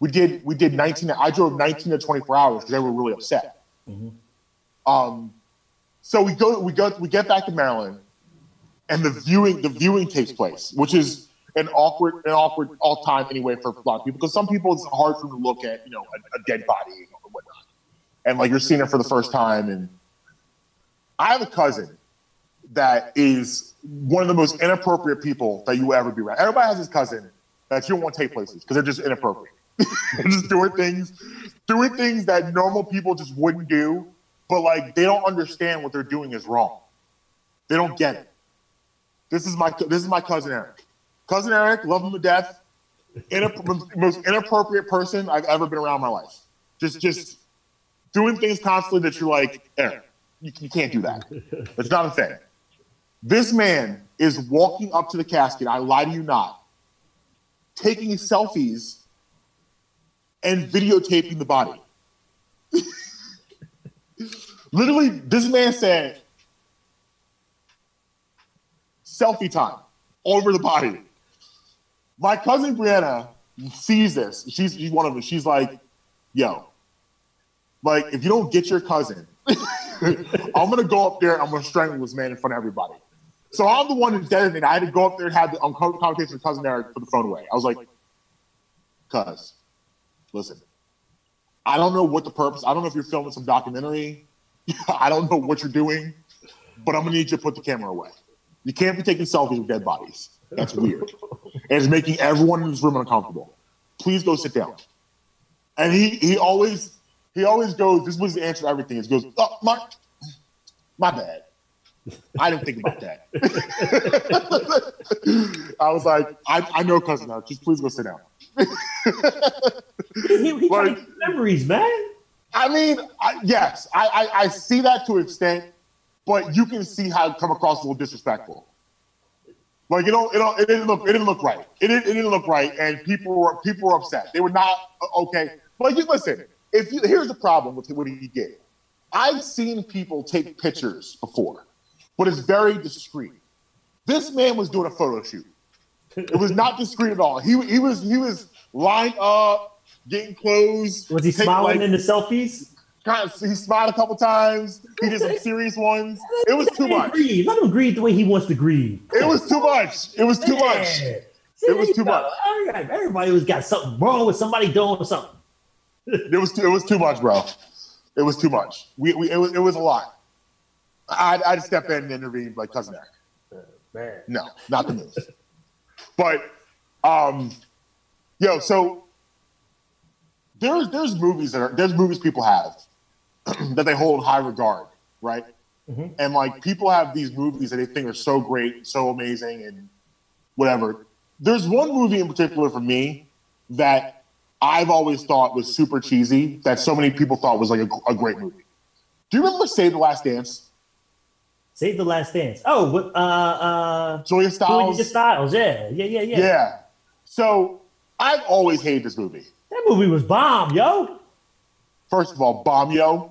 We did we did 19. I drove 19 to 24 hours because they were really upset. Um, so we go we go we get back to Maryland, and the viewing the viewing takes place, which is an awkward an awkward all time anyway for a lot of people because some people it's hard for them to look at you know a, a dead body or whatnot, and like you're seeing it for the first time. And I have a cousin that is one of the most inappropriate people that you will ever be around. Everybody has this cousin that you don't want to take places because they're just inappropriate. *laughs* just doing things, doing things that normal people just wouldn't do, but like they don't understand what they're doing is wrong. They don't get it. This is my this is my cousin Eric. Cousin Eric, love him to death. Inapp- most inappropriate person I've ever been around my life. Just, just doing things constantly that you're like, Eric, you, you can't do that. It's not a thing. This man is walking up to the casket. I lie to you not, taking selfies and videotaping the body. *laughs* Literally, this man said, selfie time over the body. My cousin Brianna sees this. She's, she's one of them. She's like, yo, like, if you don't get your cousin, *laughs* I'm to go up there and I'm to strangle this man in front of everybody. So I'm the one who's designated. I had to go up there and have the conversation with cousin Eric put the phone away. I was like, cuz, listen, I don't know what the purpose, I don't know if you're filming some documentary. *laughs* I don't know what you're doing, but I'm gonna need you to put the camera away. You can't be taking selfies with dead bodies. That's weird. *laughs* and it's making everyone in this room uncomfortable. Please go sit down. And he he always he always goes, this was the answer to everything. He goes, oh my my bad. I didn't think about that. *laughs* I was like, I, I know cousin now. Just please go sit down. He, he like, memories, man. I mean, I, yes, I, I, I see that to an extent, but you can see how it come across a little disrespectful. Like you know, it, don't- it didn't look it didn't look right. It didn't, it didn't look right, and people were people were upset. They were not uh, okay. Like you listen, if you here's the problem with what he did. I've seen people take pictures before, but it's very discreet. This man was doing a photo shoot. It was not discreet at all. He he was he was lined up, getting clothes. Was he smiling like, in the selfies? Kind of, he smiled a couple times. He did some *laughs* serious ones. It was too much. Grieve. Let him grieve the way he wants to grieve. It was too much. It was too much. Yeah. It was too much. right, Everybody was got something wrong with somebody doing something. *laughs* It was too, it was too much, bro. It was too much. We, we it was it was a lot. I'd, I'd step in and intervene like cousin Eric. Man. No, not the move. but um, yo, so there's there's movies that are there's movies people have *clears throat* that they hold high regard, right? Mhm. And like people have these movies that they think are so great, so amazing, and whatever. There's one movie in particular for me that I've always thought was super cheesy that so many people thought was like a, a great movie. Do you remember Save the Last Dance? Save the Last Dance. Oh? Uh, uh, Julia Julia Stiles. Styles. Yeah, yeah, yeah, yeah. Yeah. So I've always hated this movie. That movie was bomb, yo. First of all, bomb yo.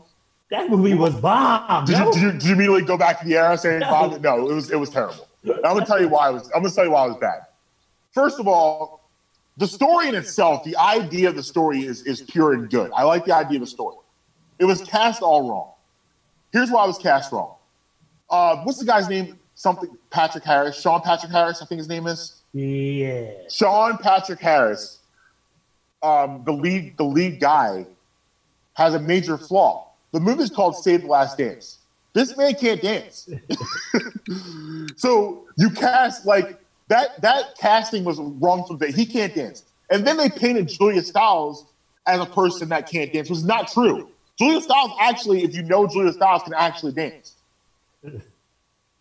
That movie was bomb, Did yo. you, did you, did you immediately go back to the era saying No. bomb? No, it was it was terrible. I'm gonna tell you why it was. I'm gonna tell you why it was bad. First of all, the story in itself, the idea of the story is is pure and good. I like the idea of the story. It was cast all wrong. Here's why it was cast wrong. Uh, what's the guy's name? Something Patrick Harris, Sean Patrick Harris, I think his name is. yeah. Sean Patrick Harris, um, the lead the lead guy, has a major flaw. The movie's called Save the Last Dance. This man can't dance. *laughs* so you cast like that that casting was wrong from the he can't dance. And then they painted Julia Stiles as a person that can't dance, which is not true. Julia Stiles actually, if you know Julia Stiles, can actually dance.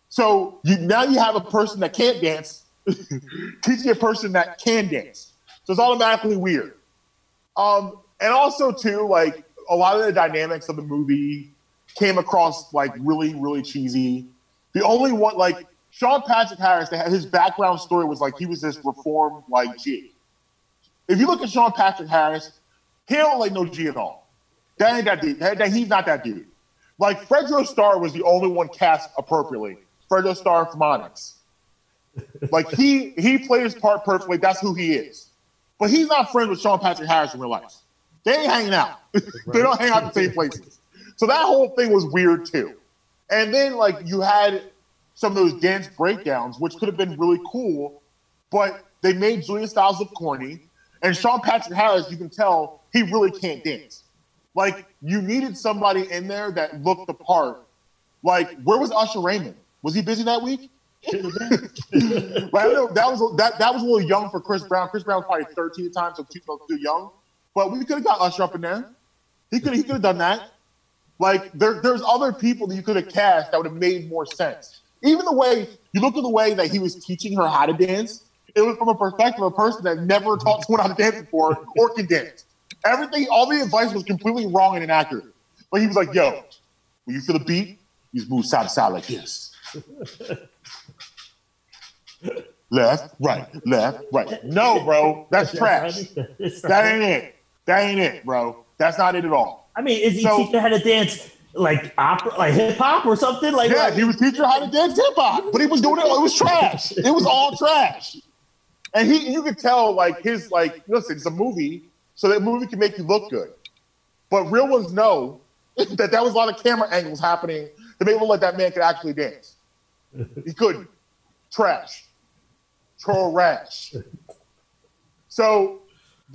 So you now you have a person that can't dance *laughs* teaching a person that can dance. So it's automatically weird. Um, and also too, like a lot of the dynamics of the movie came across like really, really cheesy. The only one, like Sean Patrick Harris, his background story was like he was this reformed like G. If you look at Sean Patrick Harris, he don't like no G at all. That ain't that dude. That, that- he's not that dude. Like Fredro Starr was the only one cast appropriately. Fredro Starr from Onyx. Like he he played his part perfectly. That's who he is. But he's not friends with Sean Patrick Harris in real life. They ain't hanging out. *laughs* they don't hang out in the same places. So that whole thing was weird too. And then like you had some of those dance breakdowns, which could have been really cool, but they made Julia Stiles look corny. And Sean Patrick Harris, you can tell he really can't dance. Like you needed somebody in there that looked the part. Like where was Usher Raymond? Was he busy that week? *laughs* Like, I know that was that that was a little young for Chris Brown. Chris Brown was probably 13 at the time, so too, too young. But we could have got Usher up in there. He could he could have done that. Like there, there's other people that you could have cast that would have made more sense. Even the way you look at the way that he was teaching her how to dance, it was from a perspective of a person that never taught someone how to dance before or can dance. Everything, all the advice was completely wrong and inaccurate. But he was like, "Yo, when you feel the beat, you just move side to side like this." *laughs* left, right, left, right. No, bro, that's trash. *laughs* That ain't it. That ain't it, bro. That's not it at all. I mean, is he So- teaching how to dance like opera, like hip hop or something? Like, Yeah, he was teaching how to dance hip hop, but he was doing it. It was trash. It was all trash. And he, you could tell, like his, like, listen, it's a movie, so that movie can make you look good. But real ones know that that was a lot of camera angles happening to make it look like that man could actually dance. He couldn't. Trash. Trash. So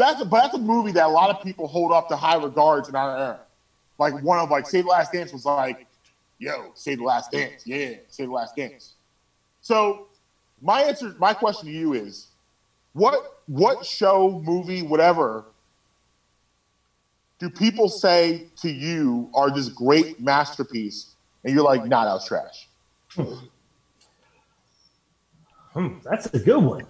that's a, but that's a movie that a lot of people hold up to high regards in our era. Like one of like Save the Last Dance was like, yo, Save the Last Dance, yeah, Save the Last Dance. So my answer, my question to you is, what what show, movie, whatever, do people say to you are this great masterpiece, and you're like, nah, was trash. Hmm, that's a good one.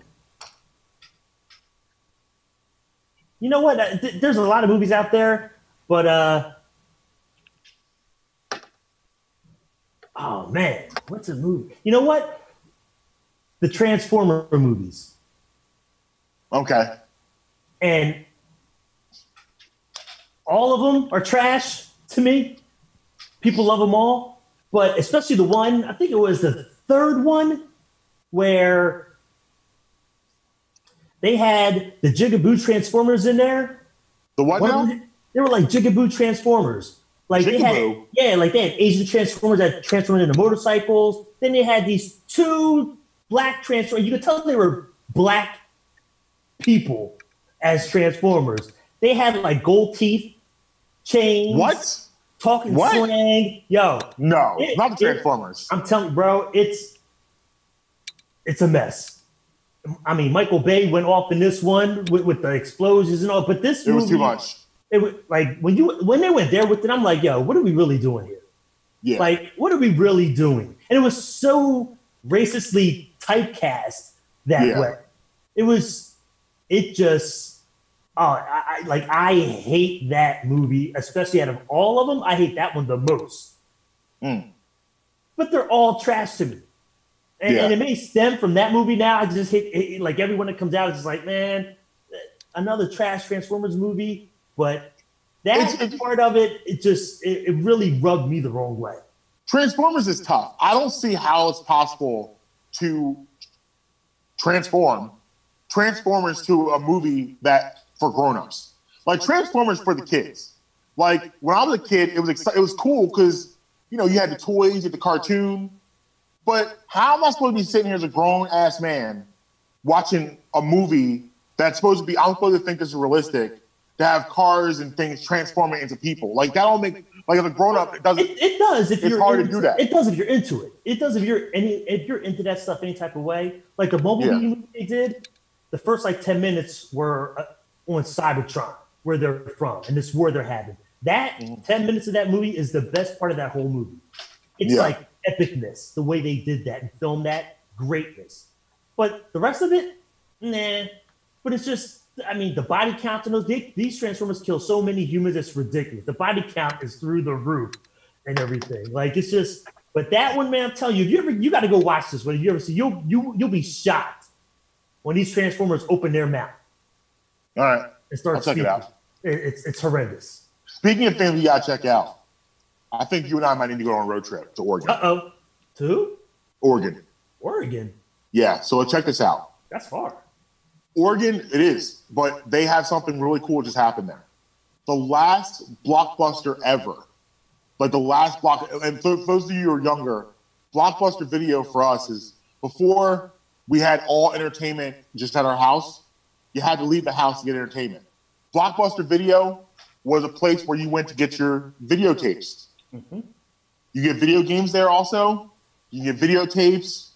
You know what? Th- There's a lot of movies out there, but uh, oh man, what's a movie? You know what? The Transformer movies, Okay. and all of them are trash to me. People love them all, but especially the one. I think it was the third one where they had the Jigaboo Transformers in there. The what? They were like Jigaboo Transformers. Like they had, yeah, like they had Asian Transformers that transformed into motorcycles. Then they had these two black Transformers. You could tell they were black people as Transformers. They had like gold teeth, chains, What? talking What? slang. Yo, No, It- not the it- Transformers. I'm telling you, bro, it's it's a mess. I mean, Michael Bay went off in this one with, with the explosions and all, but this It was too much. It was like when you when they went there with it, I'm like, yo, what are we really doing here? Yeah. Like, what are we really doing? And it was so racistly typecast that Yeah. way. It was, it just, oh, I, I like I hate that movie, especially out of all of them. I hate that one the most. Mm. But they're all trash to me. And, Yeah. and it may stem from that movie now. I just hate it, like everyone that comes out is just like, man, another trash Transformers movie. But that It's- it's- part of it, it just it, it really rubbed me the wrong way. Transformers is tough. I don't see how it's possible to transform Transformers to a movie that for grown-ups. Like Transformers for the kids. Like when I was a kid, it was exci- it was cool because you know you had the toys, you had the cartoon. But how am I supposed to be sitting here as a grown ass man watching a movie that's supposed to be? I'm supposed to think this is realistic to have cars and things transforming into people. Like that don't make like as a grown up, it doesn't. It, it does if It's you're hard to into, do that. It does if you're into it. It does if you're any if you're into that stuff any type of way. Like the mobile Yeah. movie they did, the first like ten minutes were uh, on Cybertron, where they're from, and this war they're having. That Mm-hmm. ten minutes of that movie is the best part of that whole movie. It's Yeah. like epicness, the way they did that and filmed that greatness. But the rest of it, nah. But it's just, I mean, the body count in those they, these Transformers kill so many humans, it's ridiculous. The body count is through the roof and everything. Like it's just, but that one, man, I'm telling you, if you ever, you got to go watch this one. If you ever see, you'll you you'll be shocked when these Transformers open their mouth All right. and start I'll check it speaking. out. It- it's it's horrendous. Speaking of things we gotta check out, I think you and I might need to go on a road trip to Oregon. Uh oh, to Oregon. Oregon. Yeah. So check this out. That's far. Oregon, it is, but they have something really cool just happened there. The last blockbuster ever, like the last block, and for those of you who are younger, blockbuster video for us is before we had all entertainment just at our house, you had to leave the house to get entertainment. Blockbuster video was a place where you went to get your videotapes. Mm-hmm. You get video games there also. You get videotapes.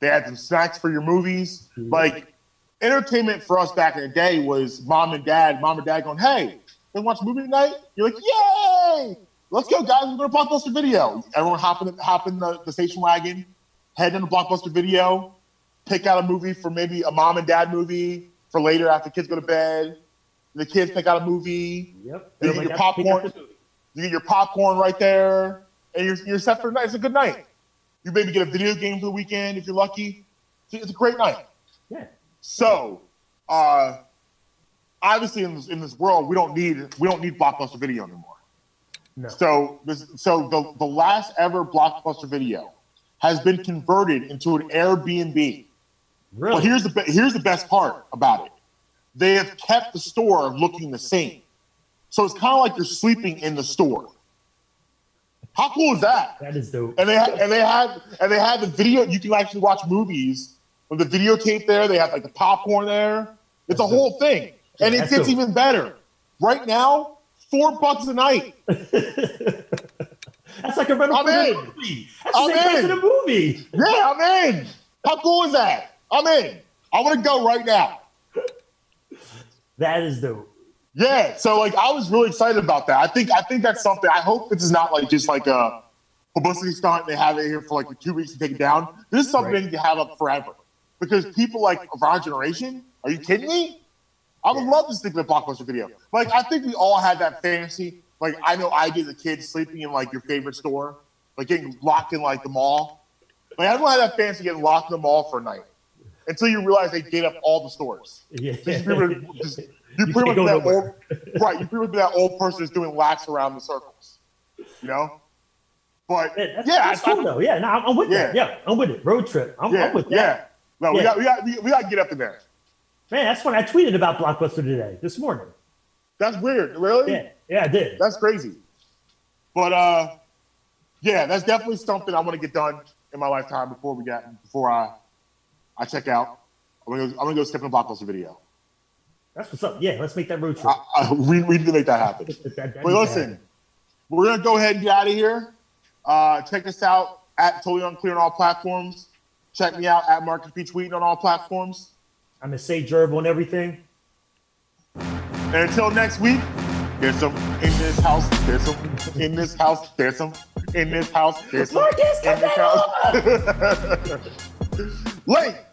They had some snacks for your movies. Like entertainment for us back in the day was mom and dad, mom and dad going, "Hey, we watch a movie tonight." You're like, "Yay! Let's go, guys! We're going to Blockbuster Video." Everyone hop in, hop in the, the station wagon, head into Blockbuster Video. pick out a movie for maybe a mom and dad movie for later after kids go to bed. The kids pick out a movie. Yep. You get your popcorn. You get your popcorn right there, and you're, you're set for the night. It's a good night. You maybe get a video game for the weekend if you're lucky. It's a great night. Yeah. So, uh, obviously, in this, in this world, we don't need we don't need blockbuster video anymore. No. So, this, so the the last ever blockbuster video has been converted into an Airbnb. Really? But here's the here's the best part about it. They have kept the store looking the same. So it's kind of like you're sleeping in the store. How cool is that? that is dope. And they ha- and they had and they had the video. You can actually watch movies with the videotape there. They have like the popcorn there. It's a That's whole thing, and Yeah, it gets dope. even better. Right now, four bucks a night. *laughs* That's like a rental I'm in. movie. That's I'm the in. of the movie. Yeah, I'm in. How cool is that? I'm in. I want to go right now. That is dope. Yeah, so like I was really excited about that. I think I think that's something. I hope this is not like just like a publicity stunt. They have it here for like two weeks to take it down. This is something Right. they need to have up forever because people like of our generation. Are you kidding me? I would love to stick with a blockbuster video. Like I think we all had that fantasy. Like I know I did as a kid, sleeping in like your favorite store, like getting locked in like the mall. Like everyone had that fantasy getting locked in the mall for a night until you realize they gate up all the stores. Yeah. So just, you You pretty much that nowhere. old, right? You pretty much be that old person that's doing laps around the circles, you know. But Yeah, that's, yeah, that's I- cool though. Yeah, no, I'm, with that. Yeah. Yeah, I'm with it. Road trip. I'm, yeah, I'm with that. yeah. No, we got we got we, we got to get up in there. Man, that's when I tweeted about Blockbuster today, this morning. That's weird, really. Yeah, yeah, I did. That's crazy. But uh, yeah, that's definitely something I want to get done in my lifetime before we get before I I check out. I'm gonna go, I'm gonna go step in a blockbuster video. That's what's up. Yeah, let's make that road trip. I, I, we, we need to make that happen. *laughs* That- that But listen, happen. we're gonna go ahead and get out of here. Uh, check us out at Totally Unclear on all platforms. Check me out at Marcus P. Tweeting on all platforms. I'm gonna say Gerb on everything. And until next week, there's some in this house. There's some in this house. There's some in this house. There's some Marcus, in this house. Late. *laughs*